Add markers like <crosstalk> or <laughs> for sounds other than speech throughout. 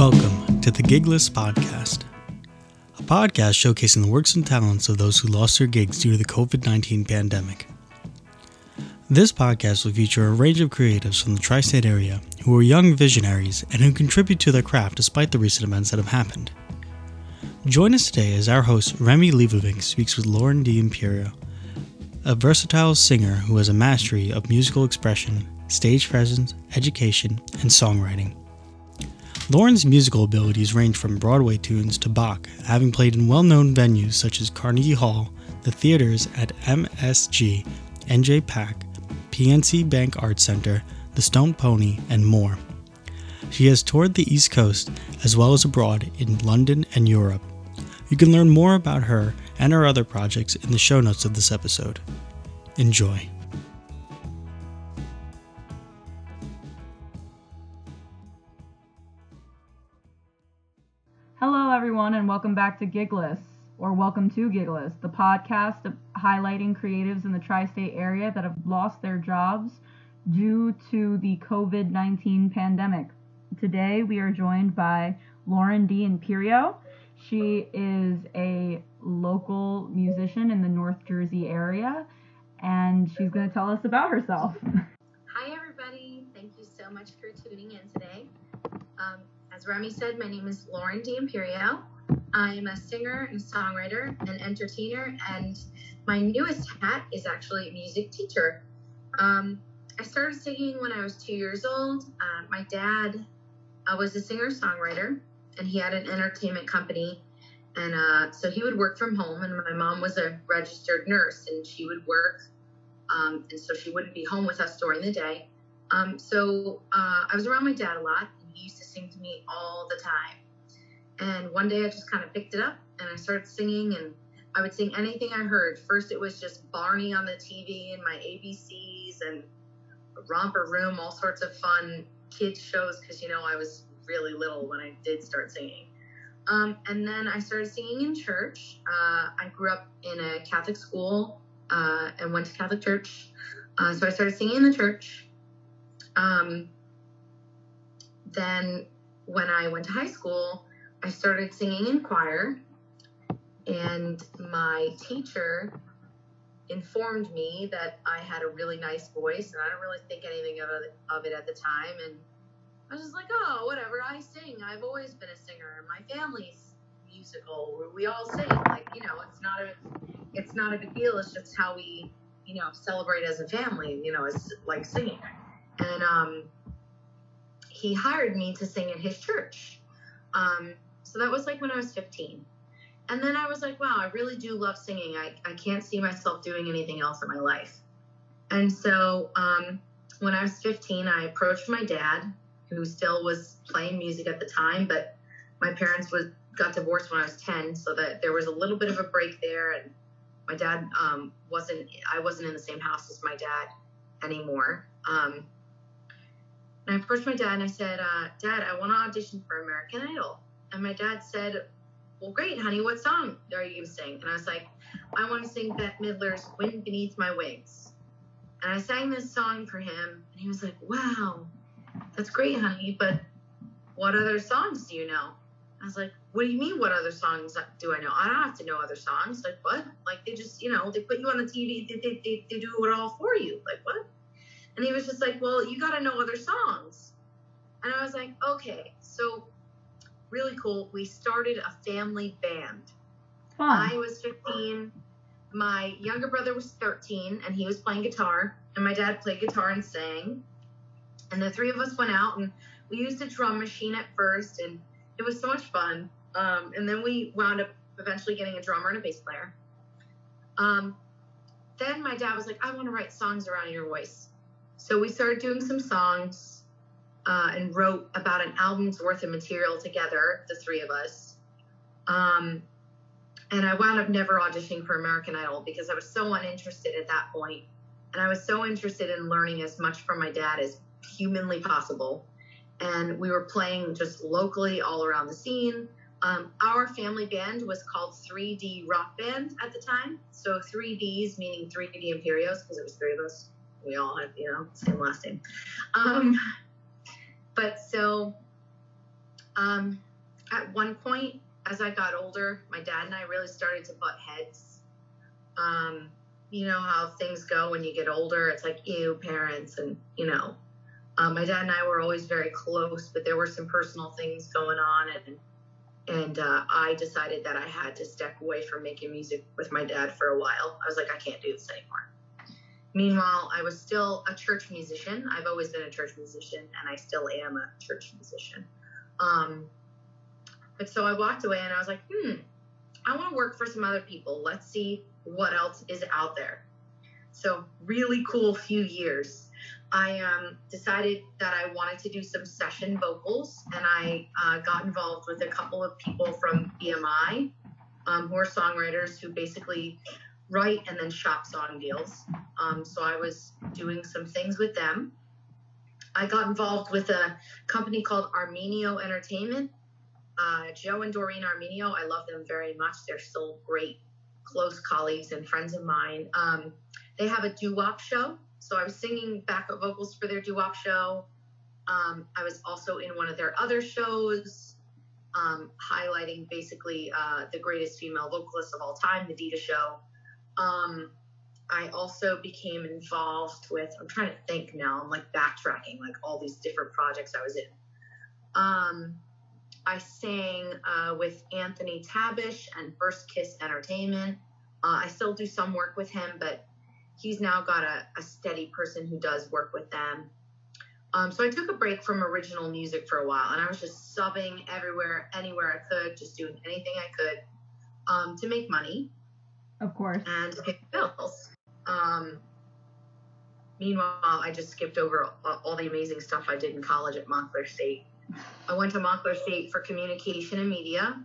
Welcome to the Gigless Podcast, a podcast showcasing the works and talents of those who lost their gigs due to the COVID 19 pandemic. This podcast will feature a range of creatives from the tri state area who are young visionaries and who contribute to their craft despite the recent events that have happened. Join us today as our host, Remi Leibovic, speaks with Lauren D'Imperio, a versatile singer who has a mastery of musical expression, stage presence, education, and songwriting. Lauren's musical abilities range from Broadway tunes to Bach, having played in well known venues such as Carnegie Hall, the theaters at MSG, NJPAC, PNC Bank Arts Center, the Stone Pony, and more. She has toured the East Coast as well as abroad in London and Europe. You can learn more about her and her other projects in the show notes of this episode. Enjoy. Everyone, and welcome back to Gigless, or welcome to Gigless, the podcast highlighting creatives in the tri state area that have lost their jobs due to the COVID 19 pandemic. Today, we are joined by Lauren D'Imperio. She is a local musician in the North Jersey area, and she's going to tell us about herself. Hi, everybody. Thank you so much for tuning in today. Um, as Remi said, my name is Lauren D'Imperio. I am a singer and songwriter and entertainer, and my newest hat is actually a music teacher. Um, I started singing when I was two years old. Uh, my dad uh, was a singer songwriter, and he had an entertainment company. And uh, so he would work from home, and my mom was a registered nurse, and she would work, um, and so she wouldn't be home with us during the day. Um, so uh, I was around my dad a lot, he used to sing to me all the time. And one day I just kind of picked it up and I started singing and I would sing anything I heard. First it was just Barney on the TV and my ABCs and Romper Room, all sorts of fun kids shows because you know I was really little when I did start singing. Um, and then I started singing in church. Uh, I grew up in a Catholic school uh, and went to Catholic church. Uh, so I started singing in the church. Um, then when I went to high school, I started singing in choir, and my teacher informed me that I had a really nice voice, and I don't really think anything of it, at the time. And I was just like, oh, whatever, I sing. I've always been a singer. My family's musical. We all sing. Like, you know, it's not a, it's not a big deal. It's just how we, you know, celebrate as a family. You know, it's like singing. And um, he hired me to sing in his church. Um, so that was like when I was 15. And then I was like, wow, I really do love singing. I, I can't see myself doing anything else in my life. And so um, when I was 15, I approached my dad, who still was playing music at the time, but my parents was got divorced when I was 10, so that there was a little bit of a break there. And my dad um, wasn't, I wasn't in the same house as my dad anymore. Um, and I approached my dad and I said, uh, Dad, I want to audition for American Idol. And my dad said, Well, great, honey. What song are you going to sing? And I was like, I want to sing Bette Midler's Wind Beneath My Wings. And I sang this song for him. And he was like, Wow, that's great, honey. But what other songs do you know? I was like, What do you mean, what other songs do I know? I don't have to know other songs. Like, what? Like, they just, you know, they put you on the TV, they, they, they, they do it all for you. Like, what? And he was just like, Well, you got to know other songs. And I was like, Okay. So, really cool. We started a family band. Fun. I was 15. My younger brother was 13, and he was playing guitar. And my dad played guitar and sang. And the three of us went out, and we used a drum machine at first, and it was so much fun. Um, and then we wound up eventually getting a drummer and a bass player. Um, then my dad was like, I want to write songs around your voice. So we started doing some songs uh, and wrote about an album's worth of material together, the three of us. Um, and I wound up never auditioning for American Idol because I was so uninterested at that point. And I was so interested in learning as much from my dad as humanly possible. And we were playing just locally all around the scene. Um, our family band was called 3D Rock Band at the time. So 3Ds meaning 3D Imperios because it was three of us we all have, you know, same last name. Um, but so Um, at one point, as I got older, my dad and I really started to butt heads. Um, you know how things go when you get older. It's like, ew, parents, and you know, um, my dad and I were always very close, but there were some personal things going on, and and uh, I decided that I had to step away from making music with my dad for a while. I was like, I can't do this anymore. Meanwhile, I was still a church musician. I've always been a church musician, and I still am a church musician. Um, but so I walked away, and I was like, hmm, I want to work for some other people. Let's see what else is out there. So really cool few years. I um, decided that I wanted to do some session vocals, and I uh, got involved with a couple of people from BMI, um, who are songwriters who basically write and then shop song deals. Um, so I was doing some things with them. I got involved with a company called Armenio Entertainment. Uh, Joe and Doreen Armenio, I love them very much. They're still great, close colleagues and friends of mine. Um, they have a doo wop show so I was singing backup vocals for their doo-wop show. Um, I was also in one of their other shows, um, highlighting basically uh, the greatest female vocalist of all time, the Dita Show. Um, I also became involved with. I'm trying to think now. I'm like backtracking, like all these different projects I was in. Um, I sang uh, with Anthony Tabish and First Kiss Entertainment. Uh, I still do some work with him, but he's now got a, a steady person who does work with them. Um, so I took a break from original music for a while, and I was just subbing everywhere, anywhere I could, just doing anything I could um, to make money. Of course. And pay bills. Um, meanwhile, I just skipped over all, all the amazing stuff I did in college at Montclair State. I went to Montclair State for communication and media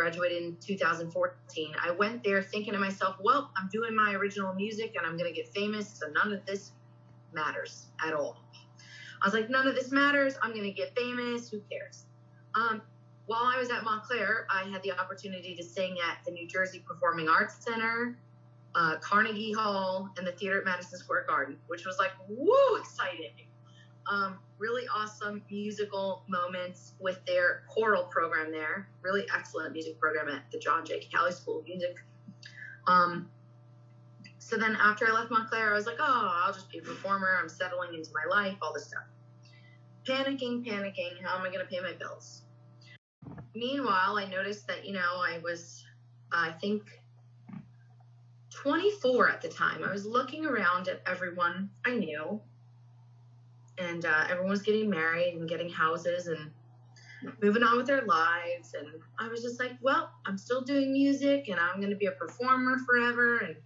graduated in 2014. I went there thinking to myself, well, I'm doing my original music and I'm going to get famous, so none of this matters at all. I was like, none of this matters. I'm going to get famous. Who cares? Um, while I was at Montclair, I had the opportunity to sing at the New Jersey Performing Arts Center, uh, Carnegie Hall, and the theater at Madison Square Garden, which was like, woo, exciting. Um, really awesome musical moments with their choral program there. Really excellent music program at the John J. Cali School of Music. Um, so then after I left Montclair, I was like, oh, I'll just be a performer. I'm settling into my life, all this stuff. Panicking, panicking. How am I going to pay my bills? Meanwhile, I noticed that, you know, I was, I think, 24 at the time. I was looking around at everyone I knew and uh, everyone was getting married and getting houses and moving on with their lives. And I was just like, well, I'm still doing music and I'm going to be a performer forever. And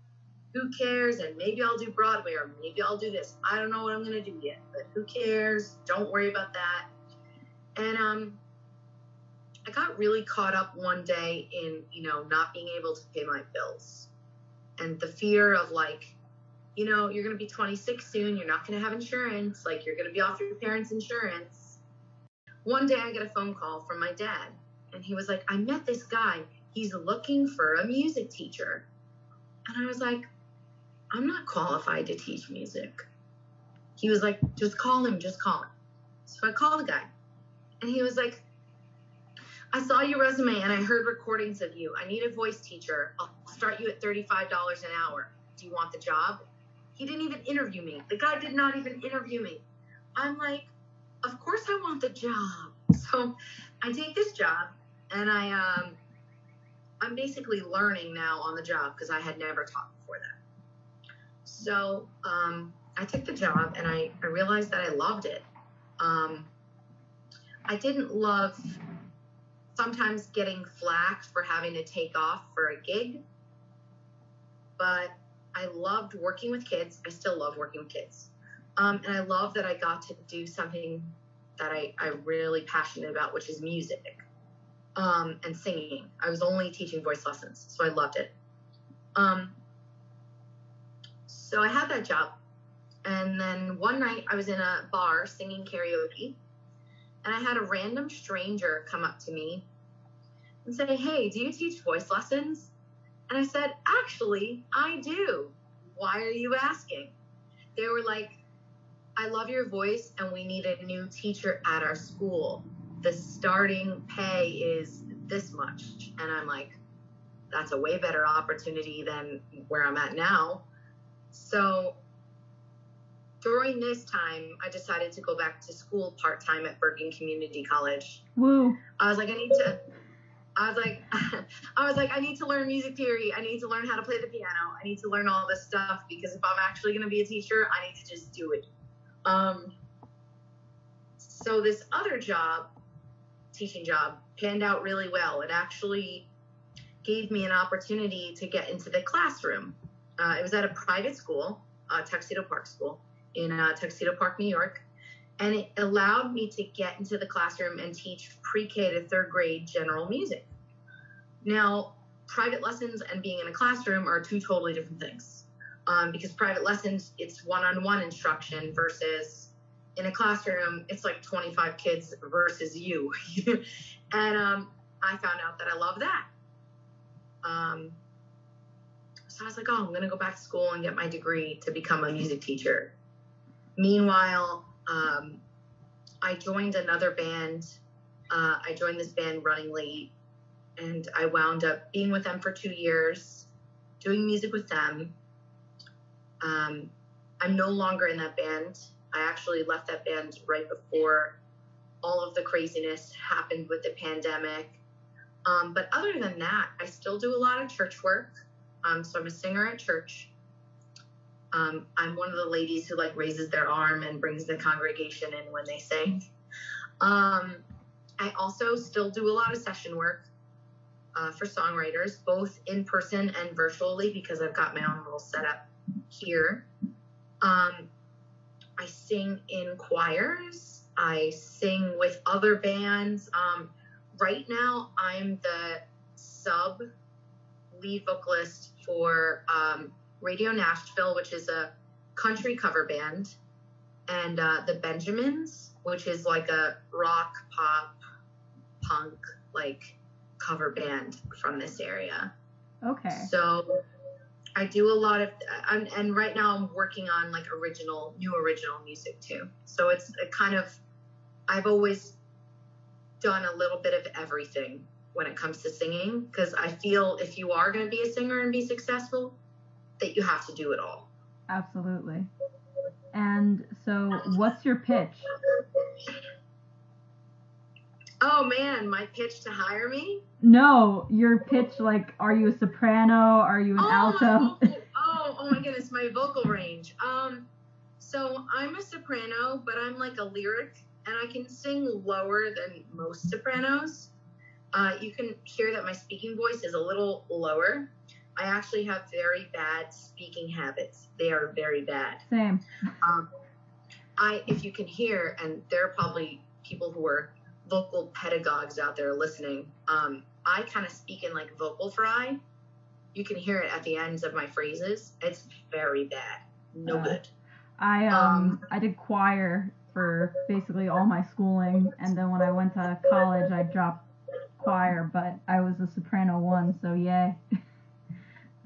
who cares? And maybe I'll do Broadway or maybe I'll do this. I don't know what I'm going to do yet, but who cares? Don't worry about that. And um, I got really caught up one day in, you know, not being able to pay my bills and the fear of like, you know, you're going to be 26 soon. You're not going to have insurance. Like, you're going to be off your parents' insurance. One day I get a phone call from my dad, and he was like, I met this guy. He's looking for a music teacher. And I was like, I'm not qualified to teach music. He was like, just call him, just call him. So I called the guy, and he was like, I saw your resume and I heard recordings of you. I need a voice teacher. I'll start you at $35 an hour. Do you want the job? He didn't even interview me. The guy did not even interview me. I'm like, of course I want the job. <laughs> So I take this job and I um I'm basically learning now on the job because I had never taught before that. So um, I took the job and I, I realized that I loved it. Um, I didn't love sometimes getting flack for having to take off for a gig, but I loved working with kids. I still love working with kids. Um, and I love that I got to do something that I, I'm really passionate about, which is music um, and singing. I was only teaching voice lessons, so I loved it. Um, so I had that job. And then one night I was in a bar singing karaoke, and I had a random stranger come up to me and say, Hey, do you teach voice lessons? And I said, Actually, I do. Why are you asking? They were like, I love your voice and we need a new teacher at our school. the starting pay is this much. And I'm like, that's a way better opportunity than where I'm at now. So during this time, I decided to go back to school part time at Bergen Community College. Woo. I was like, I need to. I was like, <laughs> I was like, I need to learn music theory. I need to learn how to play the piano. I need to learn all this stuff because if I'm actually going to be a teacher, I need to just do it. Um, so this other job, teaching job, panned out really well. It actually gave me an opportunity to get into the classroom. Uh, it was at a private school, uh, Tuxedo Park School in uh, Tuxedo Park, New York, and it allowed me to get into the classroom and teach pre-K to third grade general music. Now, private lessons and being in a classroom are two totally different things. Um, because private lessons, it's one-on-one instruction versus in a classroom, it's like 25 kids versus you. <laughs> and um, I found out that I love that. Um, so I was like, oh, I'm going to go back to school and get my degree to become a music teacher. Meanwhile, um, I joined another band. Uh, I joined this band running late, and I wound up being with them for two years, doing music with them. Um, I'm no longer in that band. I actually left that band right before all of the craziness happened with the pandemic. Um, but other than that, I still do a lot of church work. Um, so I'm a singer at church. Um, I'm one of the ladies who like raises their arm and brings the congregation in when they sing. Um, I also still do a lot of session work uh, for songwriters, both in person and virtually, because I've got my own little setup here. Um, I sing in choirs. I sing with other bands. Um, right now, I'm the sub lead vocalist for um, Radio Nashville, which is a country cover band, and uh, the Benjamins, which is like a rock, pop, punk, like cover band from this area. Okay. So I do a lot of, I'm, and right now I'm working on like original, new original music too. So it's a kind of, I've always done a little bit of everything when it comes to singing because I feel if you are going to be a singer and be successful, that you have to do it all. Absolutely. And so, what's your pitch? Oh man, my pitch to hire me? No, your pitch. Like, are you a soprano? Are you an oh, alto? My <laughs> oh, oh my goodness, my vocal range. Um, so I'm a soprano, but I'm like a lyric, and I can sing lower than most sopranos. Uh, you can hear that my speaking voice is a little lower. I actually have very bad speaking habits. They are very bad. Same. Um, I, if you can hear, and there are probably people who are vocal pedagogues out there listening. Um, I kind of speak in like vocal fry. You can hear it at the ends of my phrases. It's very bad. No Uh, good. I um, Um, I did choir for basically all my schooling, and then when I went to college, I dropped choir, but I was a soprano one, so yay. <laughs>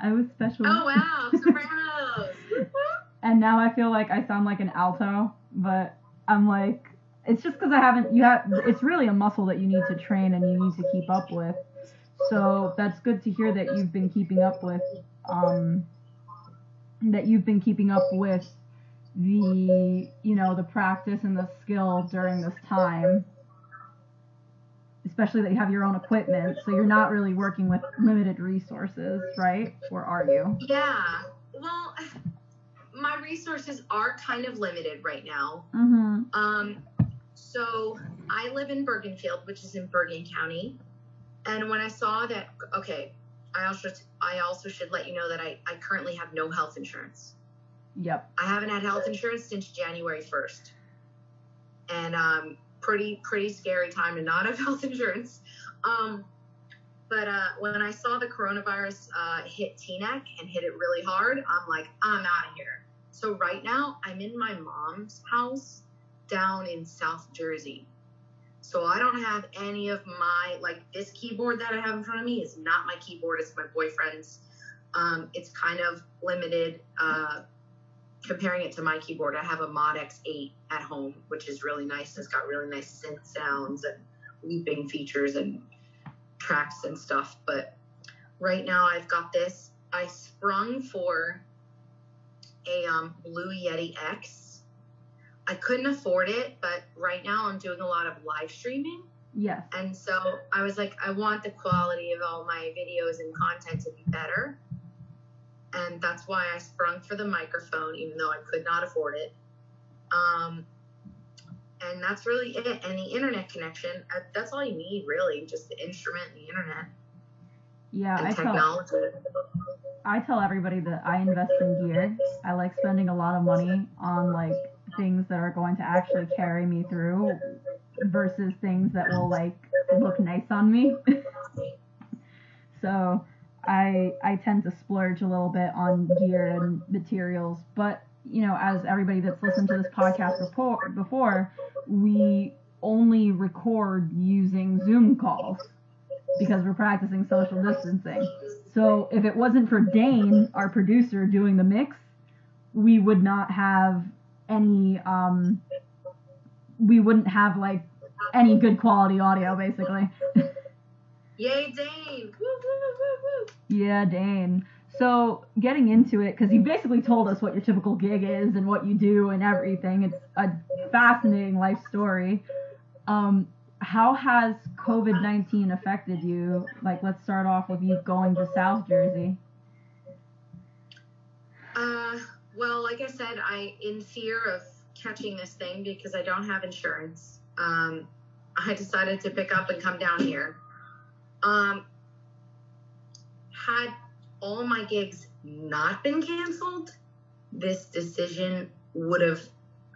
I was special. Oh wow, sopranos. <laughs> and now I feel like I sound like an alto, but I'm like, it's just because I haven't. You have. It's really a muscle that you need to train and you need to keep up with. So that's good to hear that you've been keeping up with. Um, that you've been keeping up with the you know the practice and the skill during this time especially that you have your own equipment so you're not really working with limited resources right or are you yeah. Well, <sighs> my resources are kind of limited right now. mm-hmm Um, so I live in Bergenfield, which is in Bergen County. And when I saw that, okay, I also I also should let you know that I, I currently have no health insurance. yep I haven't had health insurance since January 1st. And um, pretty pretty scary time to not have <laughs> health insurance. Um, but uh, when I saw the coronavirus uh, hit Teaneck and hit it really hard, I'm like, I'm out of here. So right now, I'm in my mom's house down in South Jersey. So I don't have any of my like this keyboard that I have in front of me is not my keyboard. It's my boyfriend's. Um, it's kind of limited. Uh, comparing it to my keyboard, I have a MODX8 at home, which is really nice. It's got really nice synth sounds and looping features and tracks and stuff. But right now I've got this. I sprung for a um, Blue Yeti X. I couldn't afford it, but right now I'm doing a lot of live streaming. Yes. And so I was like, I want the quality of all my videos and content to be better. And that's why I sprung for the microphone, even though I could not afford it. Um, and that's really it. And the internet connection, uh, that's all you need, really, just the instrument and the internet Yeah, I tell technology. I tell everybody that I invest in gear. I like spending a lot of money on like things that are going to actually carry me through versus things that will like look nice on me. <laughs> so I I tend to splurge a little bit on gear and materials, but you know, as everybody that's listened to this podcast before before, we only record using Zoom calls because we're practicing social distancing. So if it wasn't for Dane, our producer, doing the mix, we would not have any. Um, we wouldn't have like any good quality audio, basically. <laughs> Yay, Dane! Woo, woo, woo, woo. yeah, Dane. So getting into it, because you basically told us what your typical gig is and what you do and everything. It's a fascinating life story. Um, how has COVID nineteen affected you? Like, let's start off with you going to South Jersey. Uh, well, like I said, I in fear of catching this thing because I don't have insurance. Um, I decided to pick up and come down here. Um, had all my gigs not been canceled, this decision would have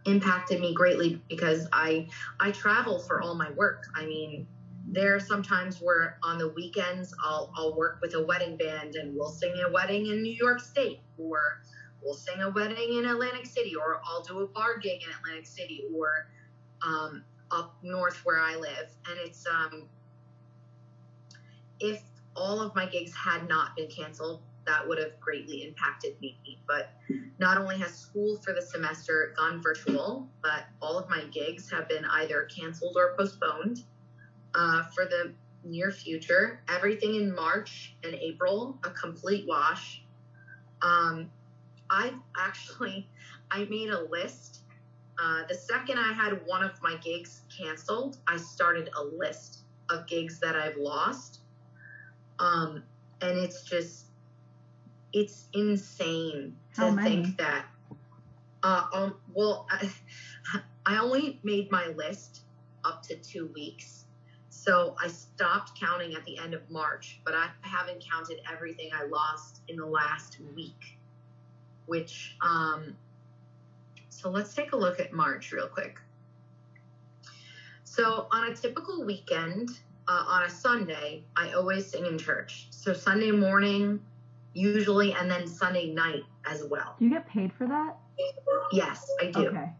impacted me greatly because I I travel for all my work. I mean, there are some times where on the weekends I'll I'll work with a wedding band and we'll sing a wedding in New York State or we'll sing a wedding in Atlantic City or I'll do a bar gig in Atlantic City or um, up north where I live. And it's um, if all of my gigs had not been canceled, that would have greatly impacted me. But not only has school for the semester gone virtual, but all of my gigs have been either canceled or postponed uh, for the near future. Everything in March and April, a complete wash. Um, I actually, I made a list. Uh, the second I had one of my gigs canceled, I started a list of gigs that I've lost. Um, and it's just, it's insane How to many? think that. Uh, um, well, I, <laughs> I only made my list up to two weeks. So I stopped counting at the end of March, but I haven't counted everything I lost in the last week. Which, um, so let's take a look at March real quick. So on a typical weekend, uh, on a Sunday, I always sing in church. So Sunday morning, usually, and then Sunday night as well. Do you get paid for that? Yes, I do. Okay.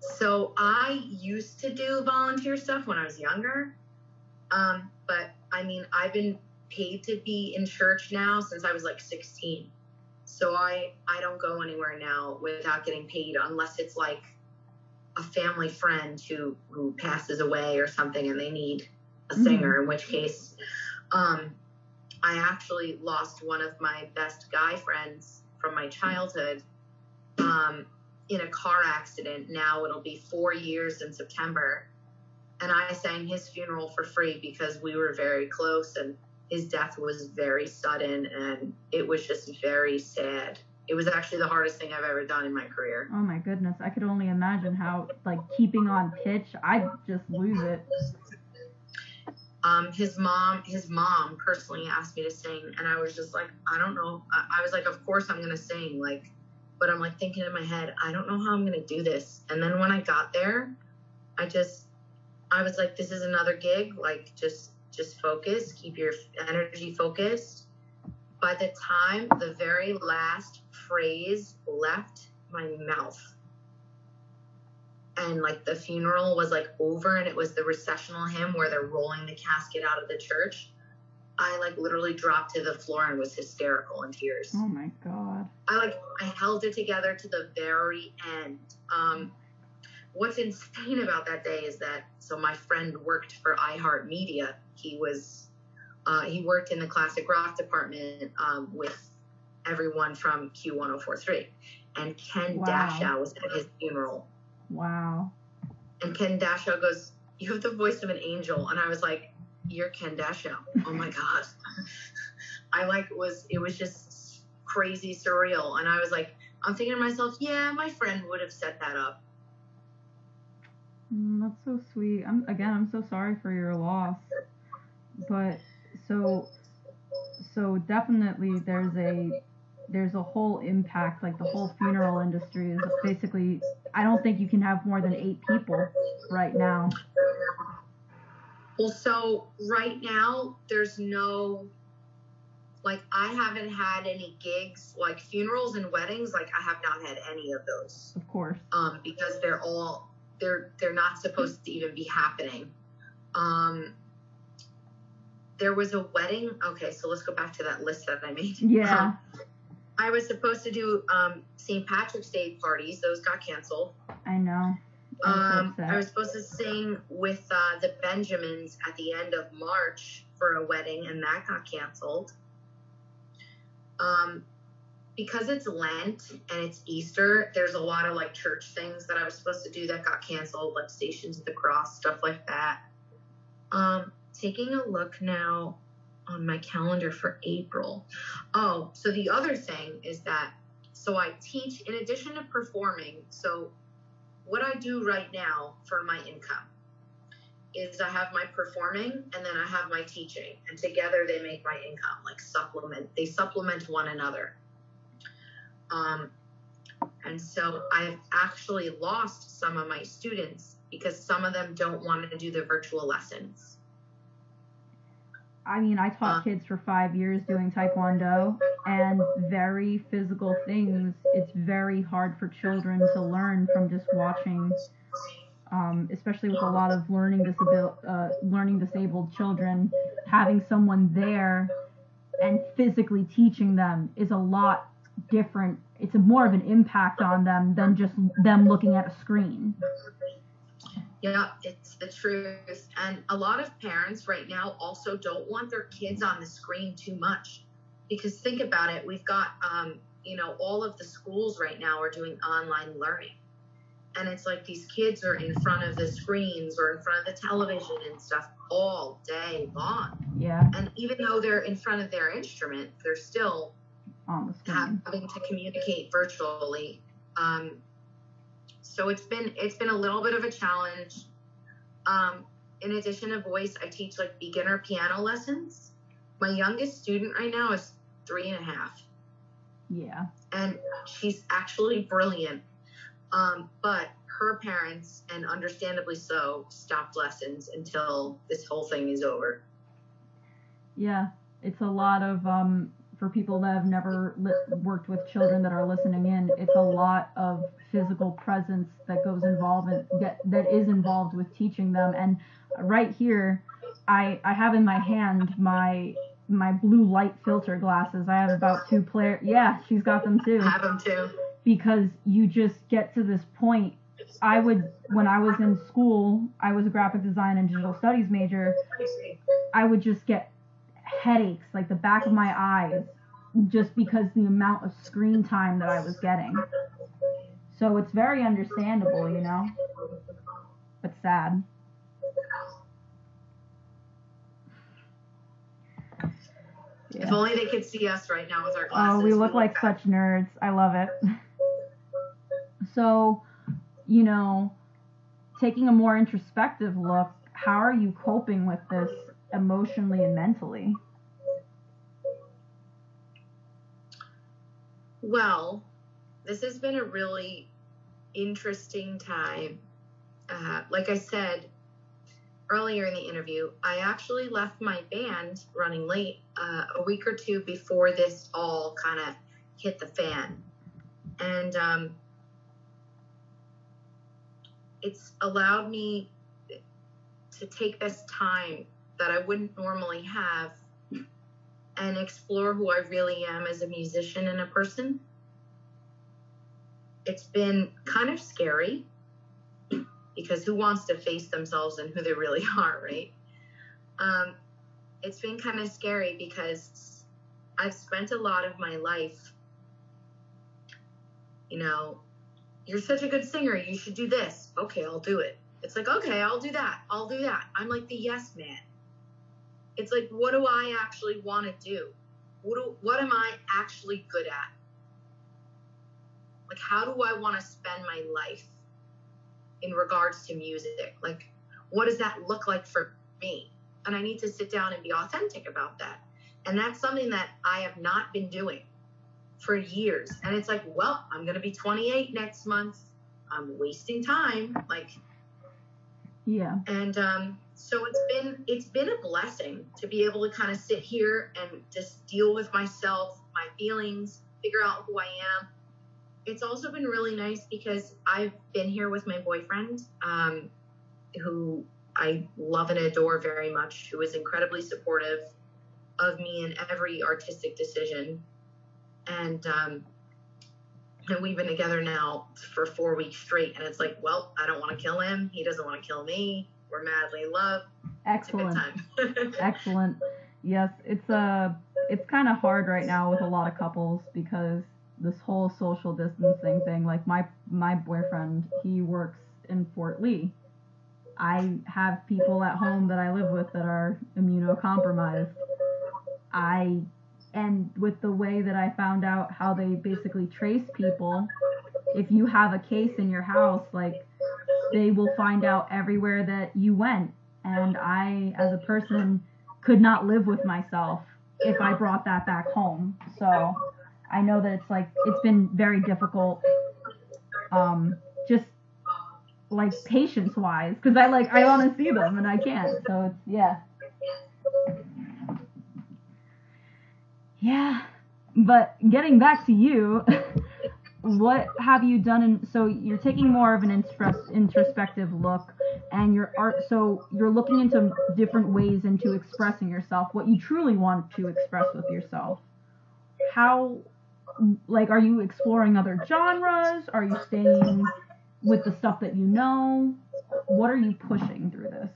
So I used to do volunteer stuff when I was younger. Um, but I mean, I've been paid to be in church now since I was like 16. So I I don't go anywhere now without getting paid unless it's like a family friend who who passes away or something and they need a singer in which case um I actually lost one of my best guy friends from my childhood um in a car accident. Now it'll be 4 years in September and I sang his funeral for free because we were very close and his death was very sudden and it was just very sad. It was actually the hardest thing I've ever done in my career. Oh my goodness, I could only imagine how like keeping on pitch, I'd just lose it. Um, his mom, his mom personally asked me to sing, and I was just like, I don't know. I, I was like, of course I'm gonna sing, like, but I'm like thinking in my head, I don't know how I'm gonna do this. And then when I got there, I just, I was like, this is another gig. Like, just, just focus, keep your energy focused. By the time the very last phrase left my mouth, and like the funeral was like over and it was the recessional hymn where they're rolling the casket out of the church i like literally dropped to the floor and was hysterical in tears Oh my god. i like i held it together to the very end um what's insane about that day is that so my friend worked for iHeartMedia. He was uh, he worked in the classic rock department um, with everyone from Q1043, and Ken Wow. Dashow was at his funeral. Wow. And Ken Dashow goes, "You have the voice of an angel," and I was like, "You're Ken Dashow." Oh my god. <laughs> I like was it was just crazy surreal, and I was like, I'm thinking to myself, yeah, my friend would have set that up. Mm, that's so sweet. I'm again. I'm so sorry for your loss. But so so definitely there's a there's a whole impact. Like the whole funeral industry is basically. I don't think you can have more than eight people right now. Well, so right now there's no like I haven't had any gigs like funerals and weddings. Like I have not had any of those Of course. um, because they're all they're they're not supposed to even be happening. Um, there was a wedding. Okay, so let's go back to that list that I made. Yeah. <laughs> Um, I was supposed to do um, St. Patrick's Day parties. Those got canceled. I know. I'm so Um. I was supposed to sing with uh, the Benjamins at the end of March for a wedding, and that got canceled. Um, because it's Lent and it's Easter, there's a lot of like church things that I was supposed to do that got canceled, like Stations of the Cross, stuff like that. Um, taking a look now on my calendar for April. Oh, so the other thing is that so I teach in addition to performing. So what I do right now for my income is I have my performing and then I have my teaching, and together they make my income. Like supplement, they supplement one another. Um, and so I've actually lost some of my students because some of them don't want to do the virtual lessons. I mean, I taught kids for five years doing Taekwondo and very physical things. It's very hard for children to learn from just watching, um, especially with a lot of learning disabil- uh, learning disabled children. Having someone there and physically teaching them is a lot different. It's a more of an impact on them than just them looking at a screen. Yeah, it's the truth. And a lot of parents right now also don't want their kids on the screen too much. Because think about it, we've got, um, you know, all of the schools right now are doing online learning. And it's like these kids are in front of the screens or in front of the television and stuff all day long. Yeah, And even though they're in front of their instrument, they're still on the screen. having to communicate virtually. Um, so it's been it's been a little bit of a challenge. Um, in addition to voice, I teach like beginner piano lessons. My youngest student right now is three and a half, Yeah. and she's actually brilliant. Um, but her parents, and understandably so, stopped lessons until this whole thing is over. Yeah, it's a lot of um, for people that have never li- worked with children that are listening in. It's a lot of physical presence that goes involved in, get, that is involved with teaching them. And right here, I I have in my hand my my blue light filter glasses. I have about two player. Yeah, she's got them too. Have them too. because you just get to this point. I would when I was in school, I was a graphic design and digital studies major. I would just get headaches, like the back of my eyes, just because the amount of screen time that I was getting. So it's very understandable, you know, but sad. If only they could see us right now with our glasses. Oh, we look like such nerds. I love it. <laughs> So, you know, taking a more introspective look, how are you coping with this emotionally and mentally? Well, this has been a really interesting time. Uh, like I said earlier in the interview, I actually left my band running late uh, a week or two before this all kind of hit the fan. And um, it's allowed me to take this time that I wouldn't normally have and explore who I really am as a musician and a person. It's been kind of scary because who wants to face themselves and who they really <laughs> are, right? Um, it's been kind of scary because I've spent a lot of my life, you know, you're such a good singer. You should do this. Okay, I'll do it. It's like, okay, I'll do that. I'll do that. I'm like the yes man. It's like, what do I actually want to do? What, do, what am I actually good at? Like, how do I want to spend my life in regards to music? Like, what does that look like for me? And I need to sit down and be authentic about that. And that's something that I have not been doing for years. And it's like, well, I'm going to be 28 next month. I'm wasting time. Like, yeah. And um, so it's been it's been a blessing to be able to kind of sit here and just deal with myself, my feelings, figure out who I am. It's also been really nice because I've been here with my boyfriend, um, who I love and adore very much, who is incredibly supportive of me in every artistic decision. And um, and we've been together now for four weeks straight. And it's like, well, I don't want to kill him. He doesn't want to kill me. We're madly in love. Excellent. <laughs> Excellent. Yes, it's uh it's kind of hard right now with a lot of couples because this whole social distancing thing. Like my my boyfriend, he works in Fort Lee. I have people at home that I live with that are immunocompromised. I and with the way that I found out how they basically trace people, if you have a case in your house, like they will find out everywhere that you went. And I, as a person, could not live with myself if I brought that back home. So I know that it's like it's been very difficult, um, just like patience wise, because I like I want to see them and I can't. So it's yeah. Yeah. But getting back to you, <laughs> what have you done in so you're taking more of an introspective look and your art so you're looking into different ways into expressing yourself what you truly want to express with yourself. How like are you exploring other genres? Are you staying with the stuff that you know? What are you pushing through this?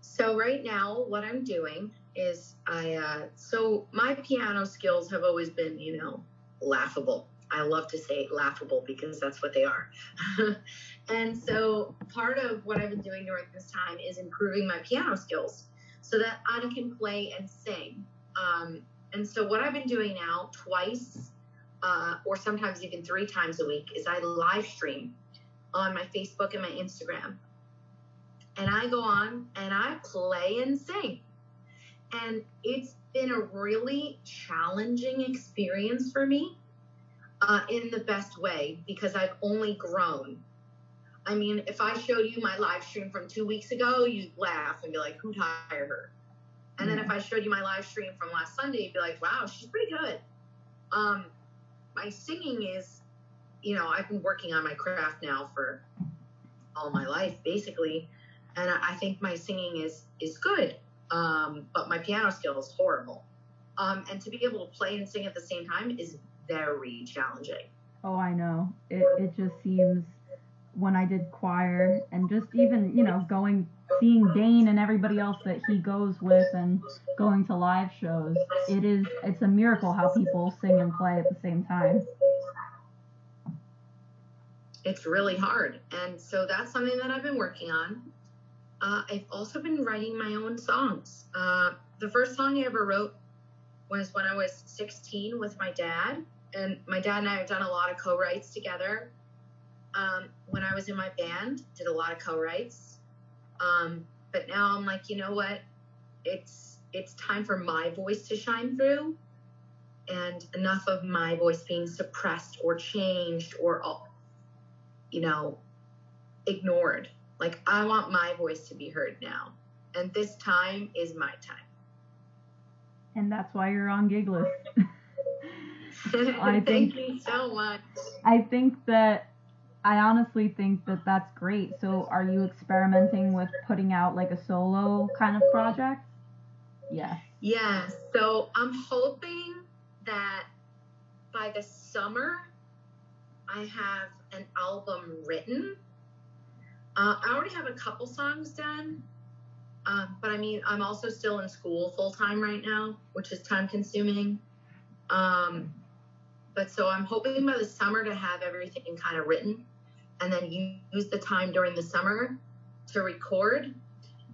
So right now what i'm doing is I uh, so my piano skills have always been, you know, laughable. I love to say laughable because that's what they are. <laughs> and so part of what I've been doing during this time is improving my piano skills so that I can play and sing. Um, and so what I've been doing now twice uh, or sometimes even three times a week is I live stream on my Facebook and my Instagram. And I go on and I play and sing. And it's been a really challenging experience for me uh, in the best way because I've only grown. I mean, if I showed you my live stream from two weeks ago, you'd laugh and be like, who'd hire her? And then if I showed you my live stream from last Sunday, you'd be like, wow, she's pretty good. Um, my singing is, you know, I've been working on my craft now for all my life, basically. And I think my singing is is good um, but my piano skill is horrible. Um, and to be able to play and sing at the same time is very challenging. Oh, I know. It, it just seems when I did choir and just even, you know, going, seeing Dane and everybody else that he goes with and going to live shows, it is, it's a miracle how people sing and play at the same time. It's really hard. And so that's something that I've been working on. Uh, I've also been writing my own songs. Uh, the first song I ever wrote was when I was 16 with my dad. And my dad and I have done a lot of co writes together. Um, when I was in my band, did a lot of co writes. Um, but now I'm like, you know what? It's it's time for my voice to shine through, and enough of my voice being suppressed or changed or, you know, ignored. Like, I want my voice to be heard now. And this time is my time. And that's why you're on Gigless. <laughs> I <laughs> Thank you so much. I think that I honestly think that that's great. So, are you experimenting with putting out like a solo kind of project? Yeah. Yeah. So, I'm hoping that by the summer, I have an album written Uh, I already have a couple songs done, um, but I mean, I'm also still in school full time right now, which is time consuming. Um, but so I'm hoping by the summer to have everything kind of written and then use the time during the summer to record.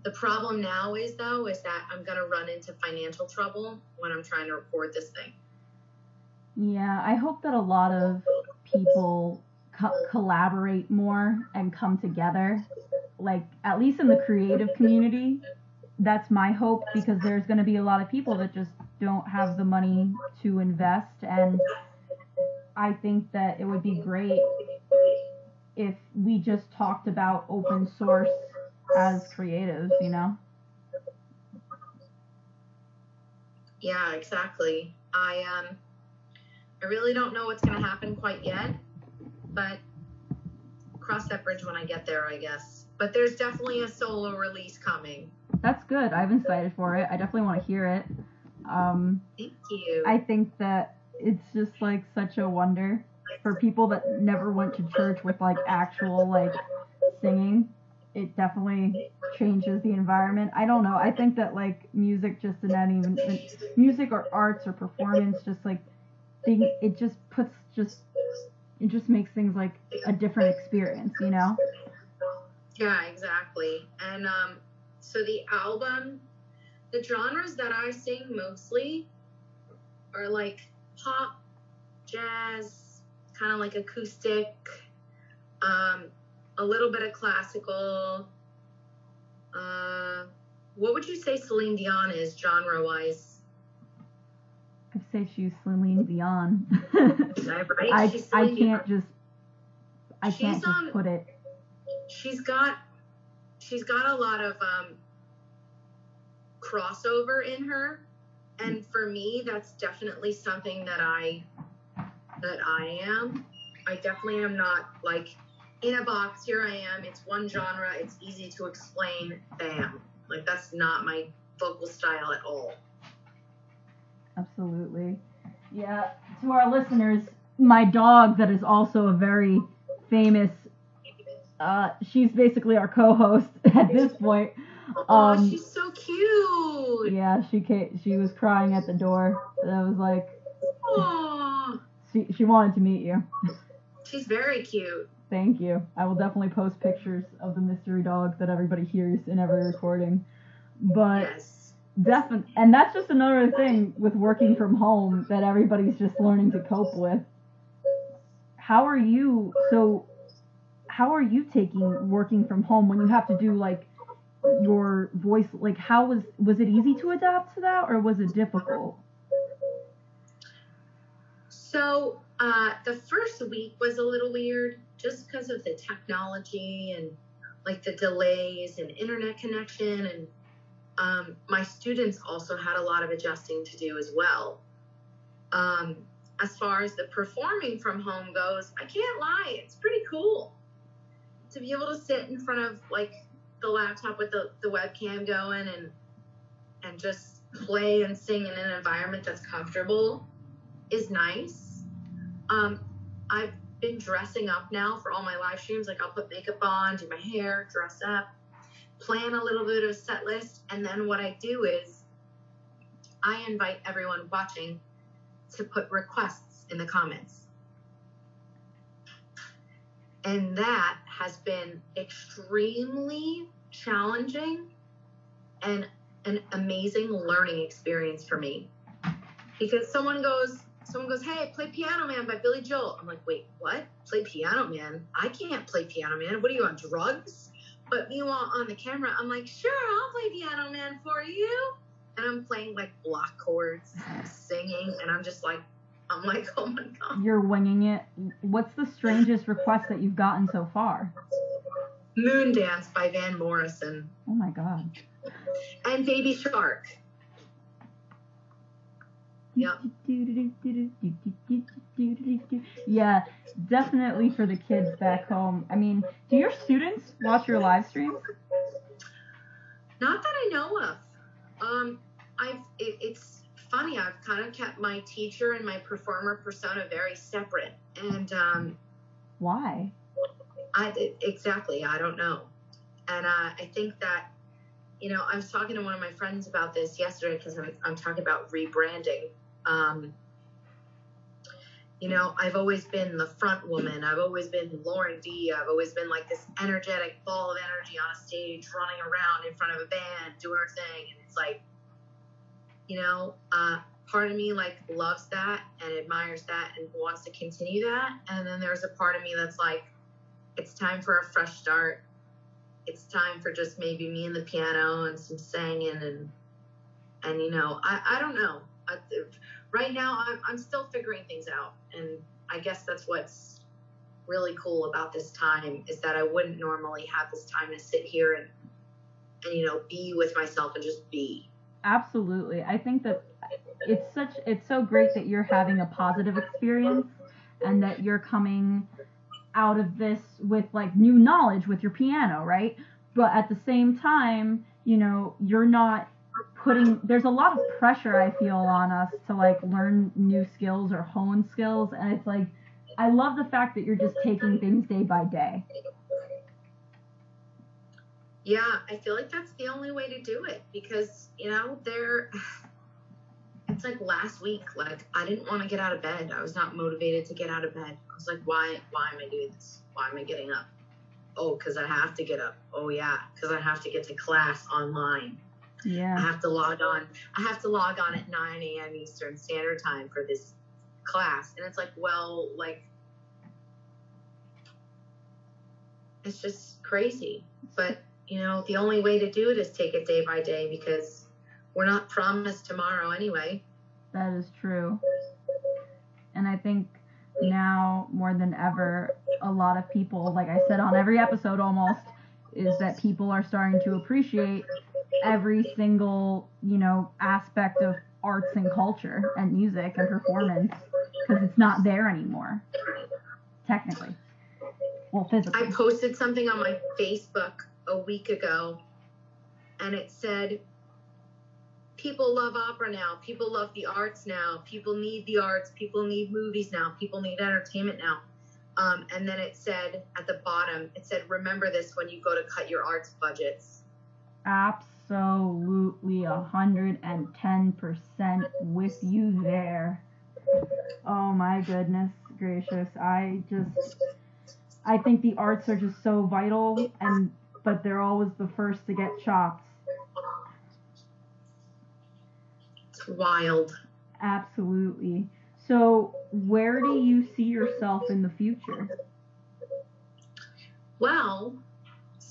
The problem now is though is that I'm going to run into financial trouble when I'm trying to record this thing. Yeah, I hope that a lot of people co- collaborate more and come together. Like at least in the creative community, that's my hope because there's going to be a lot of people that just don't have the money to invest and I think that it would be great if we just talked about open source as creatives, you know? Yeah, exactly. I um I really don't know what's going to happen quite yet, but cross that bridge when I get there, I guess. But there's definitely a solo release coming. That's good. I'm excited for it. I definitely want to hear it. Um, Thank you. I think that it's just like such a wonder for people that never went to church with like actual like singing. It definitely changes the environment. I don't know. I think that like music just in that even music or arts or performance just like thing it just puts just it just makes things like a different experience, you know? Yeah, exactly. And um so the album the genres that I sing mostly are like pop, jazz, kind of like acoustic, um, a little bit of classical. Uh, what would you say Celine Dion is genre wise? I'd say she's Celine Dion. right? <laughs> I, She's I can't Dion. just I She's can't just on- put it. She's got she's got a lot of um, crossover in her, and for me, that's definitely something that I that I am. I definitely am not like in a box. Here I am. It's one genre. It's easy to explain. Bam. Like that's not my vocal style at all. Absolutely. Yeah. To our listeners, my dog that is also a very famous uh she's basically our co-host <laughs> at this point. <laughs> Oh, Um, she's so cute. Yeah, she came, she was crying at the door. And I was like Aw, she she wanted to meet you. she's very cute. Thank you. I will definitely post pictures of the mystery dog that everybody hears in every recording. But Yes. Definitely, and that's just another thing with working from home that everybody's just learning to cope with. How are you? So, how are you taking working from home when you have to do like your voice? Like, how was was it easy to adapt to that, or was it difficult? So uh, the first week was a little weird just because of the technology and like the delays and internet connection. And um, my students also had a lot of adjusting to do as well. Um, as far as the performing from home goes, I can't lie, it's pretty cool to be able to sit in front of like the laptop with the, the webcam going and and just play and sing in an environment that's comfortable is nice. Um, I've been dressing up now for all my live streams. Like I'll put makeup on, do my hair, dress up, plan a little bit of set list, and then what I do is I invite everyone watching to put requests in the comments. And that has been extremely challenging and an amazing learning experience for me. Because someone goes, someone goes, "Hey, play Piano Man by Billy Joel." I'm like, "Wait, what? Play Piano Man? I can't play Piano Man. What are you on drugs?" But meanwhile, on the camera, I'm like, "Sure, I'll play Piano Man for you." And I'm playing like block chords, singing, and I'm just like, I'm like, "Oh my god!" You're winging it. What's the strangest request that you've gotten so far? Moon Dance by Van Morrison Oh my god. and Baby Shark. Yep. <laughs> Yeah, definitely for the kids back home. I mean, do your students watch your live streams? Not that I know of. Um, I've it, it's funny. I've kind of kept my teacher and my performer persona very separate, and um, Why? I it- exactly I don't know. And uh, I think that, you know, I was talking to one of my friends about this yesterday because I'm, I'm talking about rebranding. Um, you know, I've always been the front woman. I've always been Lauren D. I've always been like this energetic ball of energy on a stage, running around in front of a band, doing her thing. And it's like, you know, uh, part of me like loves that and admires that and wants to continue that. And then there's a part of me that's like, it's time for a fresh start. It's time for just maybe me and the piano and some singing and and you know, I, I don't know. I, right now I'm, I'm still figuring things out. And i guess that's what's really cool about this time is that i wouldn't normally have this time to sit here and and you know be with myself and just be. Absolutely. I think that it's such it's so great that you're having a positive experience and that you're coming out of this with like new knowledge with your piano right? But at the same time you know you're not putting there's a lot of pressure I feel on us to like learn new skills or hone skills and it's like I love the fact that you're just taking things day by day. Yeah, I feel like that's the only way to do it because, you know, there <sighs> it's like last week like I didn't want to get out of bed. I was not motivated to get out of bed. I was like, why why am I doing this? Why am I getting up? Oh, cuz I have to get up. Oh yeah, cuz I have to get to class online yeah. I have to log on. I have to log on at 9 a.m. Eastern Standard Time for this class. And it's like, well, like, it's just crazy. But, you know, the only way to do it is take it day by day because we're not promised tomorrow anyway. That is true. And I think now more than ever, a lot of people, like I said on every episode almost, is that people are starting to appreciate every single, you know, aspect of arts and culture and music and performance because it's not there anymore, technically. Well, physically. I posted something on my Facebook a week ago and it said, People love opera now. People love the arts now. People need the arts. People need movies now. People need entertainment now. Um, and then it said at the bottom, it said, Remember this when you go to cut your arts budgets. Absolutely absolutely 110% with you there. Oh my goodness gracious. I just I think the arts are just so vital and but they're always the first to get chopped. It's wild. Absolutely. So, where do you see yourself in the future? Well,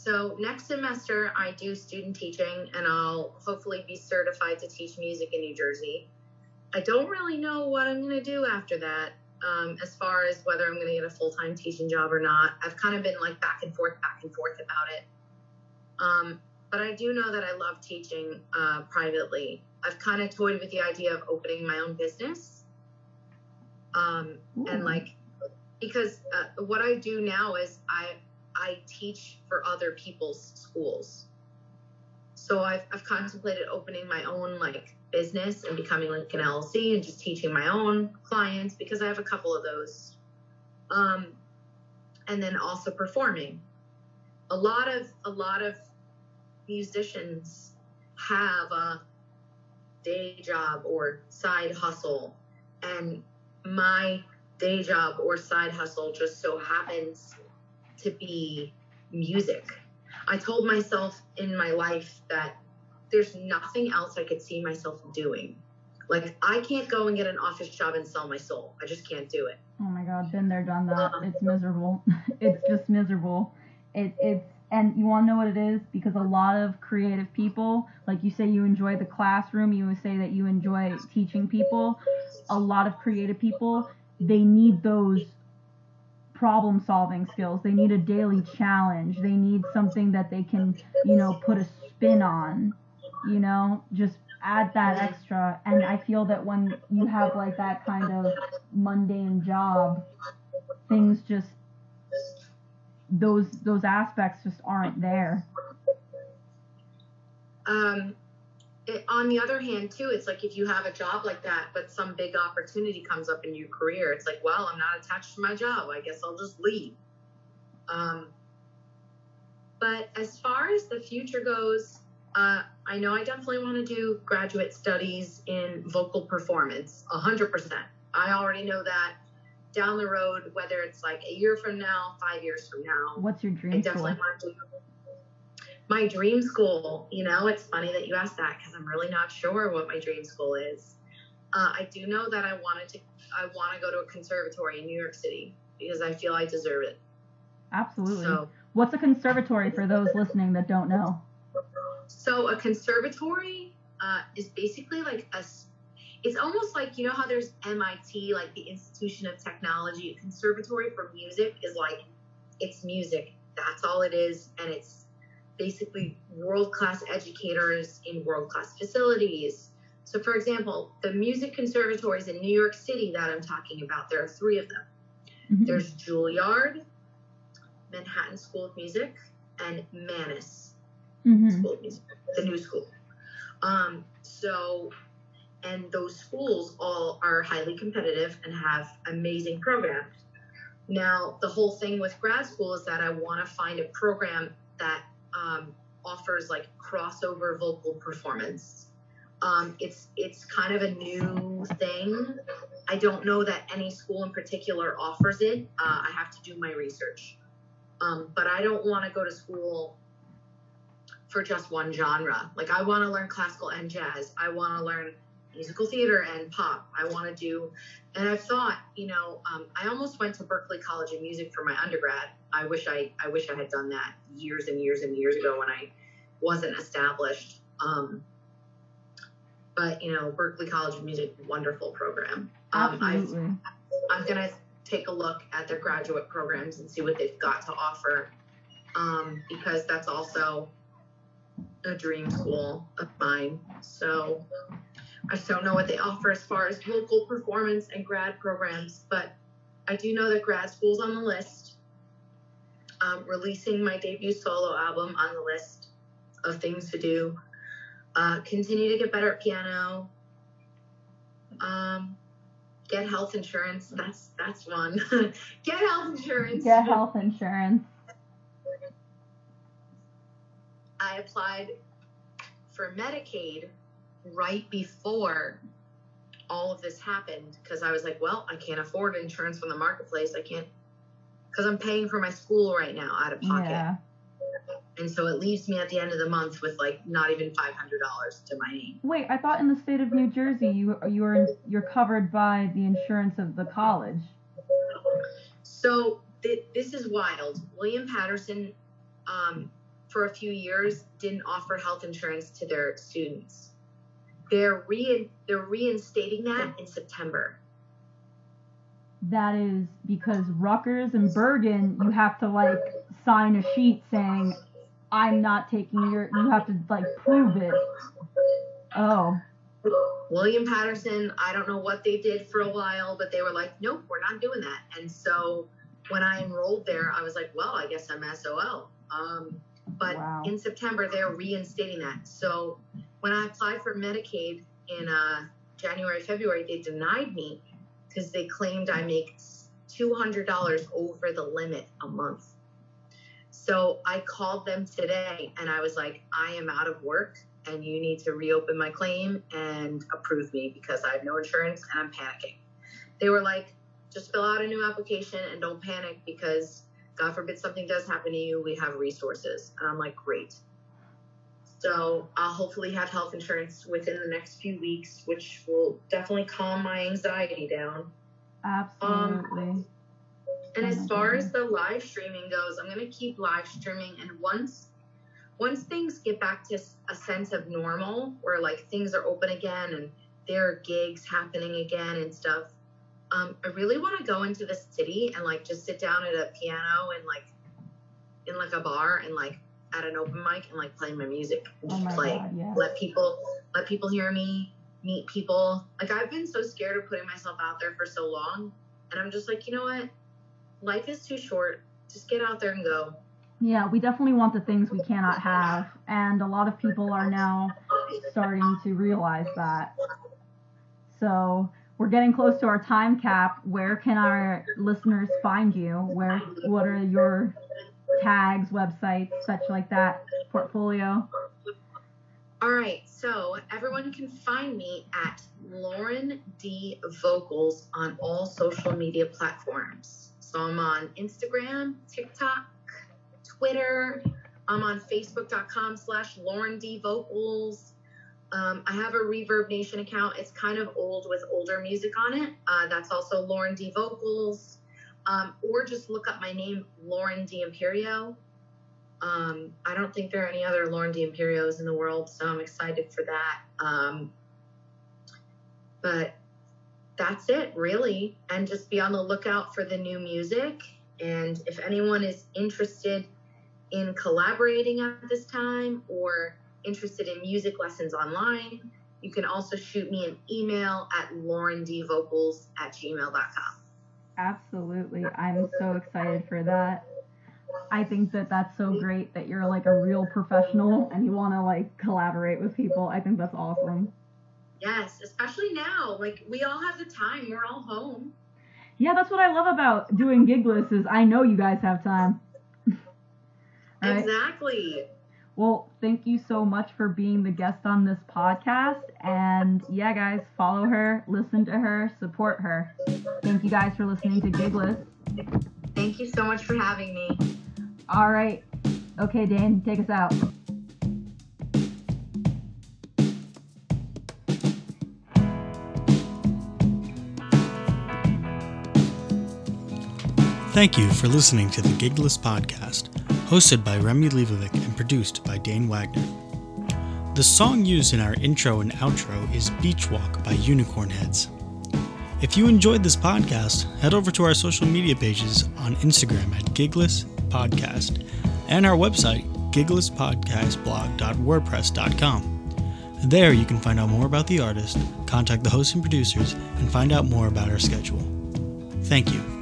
so next semester I do student teaching and I'll hopefully be certified to teach music in New Jersey. I don't really know what I'm going to do after that um, as far as whether I'm going to get a full-time teaching job or not. I've kind of been like back and forth, back and forth about it. Um, but I do know that I love teaching uh, privately. I've kind of toyed with the idea of opening my own business. Um, and like, because uh, what I do now is I I teach for other people's schools. So I've, I've contemplated opening my own like business and becoming like an LLC and just teaching my own clients because I have a couple of those. Um, and then also performing. A lot of a lot of musicians have a day job or side hustle, and my day job or side hustle just so happens to be music. I told myself in my life that there's nothing else I could see myself doing. Like I can't go and get an office job and sell my soul. I just can't do it. Oh my god, been there, done that. Um, it's miserable. <laughs> it's just miserable. It it's and you want to know what it is because a lot of creative people, like you say you enjoy the classroom, you say that you enjoy teaching people. A lot of creative people, they need those problem solving skills. They need a daily challenge. They need something that they can, you know, put a spin on, you know, just add that extra. And I feel that when you have like that kind of mundane job, things just those those aspects just aren't there. Um it, on the other hand, too, it's like if you have a job like that, but some big opportunity comes up in your career, it's like, well, I'm not attached to my job. I guess I'll just leave. Um, but as far as the future goes, uh, I know I definitely want to do graduate studies in vocal performance, 100%. I already know that down the road, whether it's like a year from now, five years from now. What's your dream I definitely school? want to do my dream school. You know, it's funny that you asked that because I'm really not sure what my dream school is. Uh, I do know that I wanted to. I want to go to a conservatory in New York City because I feel I deserve it. Absolutely. So, What's a conservatory for those listening that don't know? so a conservatory uh, is basically like a. It's almost like you know how there's MIT, like the Institution of Technology. A conservatory for music is like it's music. That's all it is, and it's basically world class educators in world class facilities. So, for example, the music conservatories in New York City that I'm talking about, there are three of them. Mhm. There's Juilliard, Manhattan School of Music, and Mannes Mhm. School of Music, the new school. Um, so, and those schools all are highly competitive and have amazing programs. Now, the whole thing with grad school is that I want to find a program that um, offers like crossover vocal performance. Um, it's it's kind of a new thing. I don't know that any school in particular offers it. Uh, I have to do my research, um, but I don't want to go to school for just one genre. Like I want to learn classical and jazz. I want to learn musical theater and pop. I want to do, and I've thought, you know, um, I almost went to Berklee College of Music for my undergrad. I wish I, I wish I had done that years and years and years ago when I wasn't established. Um, but you know, Berklee College of Music, wonderful program. Um, I've Absolutely. I'm gonna take a look at their graduate programs and see what they've got to offer, um, because that's also a dream school of mine. So I just don't know what they offer as far as vocal performance and grad programs, but I do know that grad school's on the list. Um, releasing my debut solo album on the list of things to do. Uh, continue to get better at piano. Um, get health insurance. That's that's one. <laughs> get health insurance. Get health insurance. I applied for Medicaid right before all of this happened because I was like, well, I can't afford insurance from the marketplace. I can't because I'm paying for my school right now out of pocket. Yeah. And so it leaves me at the end of the month with like not even $500 to my name. Wait, I thought in the state of New Jersey you you are you're covered by the insurance of the college. So th- this is wild. William Paterson, um, for a few years, didn't offer health insurance to their students. They're re they're reinstating that in September. That is because Rutgers and Bergen, you have to like sign a sheet saying, "I'm not taking your." You have to like prove it. Oh, William Paterson, I don't know what they did for a while, but they were like, nope, we're not doing that. And so when I enrolled there, I was like, well, I guess I'm SOL. Um, but Wow. in September, they're reinstating that. So when I applied for Medicaid in uh, January, February, they denied me because they claimed I make $200 over the limit a month. So I called them today and I was like, I am out of work and you need to reopen my claim and approve me because I have no insurance and I'm panicking. They were like, just fill out a new application and don't panic because God forbid something does happen to you, we have resources. And I'm like, great. So I'll hopefully have health insurance within the next few weeks, which will definitely calm my anxiety down. absolutely. And Oh as far as the live streaming goes, I'm gonna keep live streaming. And once once things get back to a sense of normal, where like things are open again and there are gigs happening again and stuff, um, I really want to go into the city and like just sit down at a piano and like in like a bar and like at an open mic and like play my music and Oh just my play god, yeah. let people let people hear me meet people like i've been so scared of putting myself out there for so long and i'm just like you know what life is too short just get out there and go Yeah, we definitely want the things we cannot <laughs> have, and a lot of people are now starting to realize that. So we're getting close to our time cap. Where can our listeners find you? Where what are your tags, websites, such like that, portfolio? All right, so everyone can find me at Lauren D Vocals on all social media platforms. So I'm on Instagram, TikTok, Twitter. I'm on Facebook.com slash Lauren D Vocals. Um, I have a Reverb Nation account. It's kind of old with older music on it. Uh, that's also Lauren D Vocals. Um, or just look up my name, Lauren D'Imperio. Um, I don't think there are any other Lauren D'Imperios in the world, so I'm excited for that. Um, but that's it, really. And just be on the lookout for the new music. And if anyone is interested in collaborating at this time or interested in music lessons online, you can also shoot me an email at laurendvocals at gmail.com. Absolutely. I'm so excited for that. I think that that's so great that you're like a real professional and you want to like collaborate with people. I think that's awesome. Yes, especially now. Like we all have the time. We're all home. Yeah, that's what I love about doing Gigless is I know you guys have time. <laughs> right? Exactly. Well, thank you so much for being the guest on this podcast. And yeah, guys, follow her, listen to her, support her. Thank you guys for listening to Gigless. Thank you so much for having me. All right. Okay, Dane, take us out. Thank you for listening to the Gigless Podcast, hosted by Remi Leibovic and produced by Dane Wagner. The song used in our intro and outro is Beach Walk by Unicorn Heads. If you enjoyed this podcast, head over to our social media pages on Instagram at Gigless Podcast and our website, giglesspodcastblog.wordpress.com. There you can find out more about the artist, contact the hosts and producers, and find out more about our schedule. Thank you.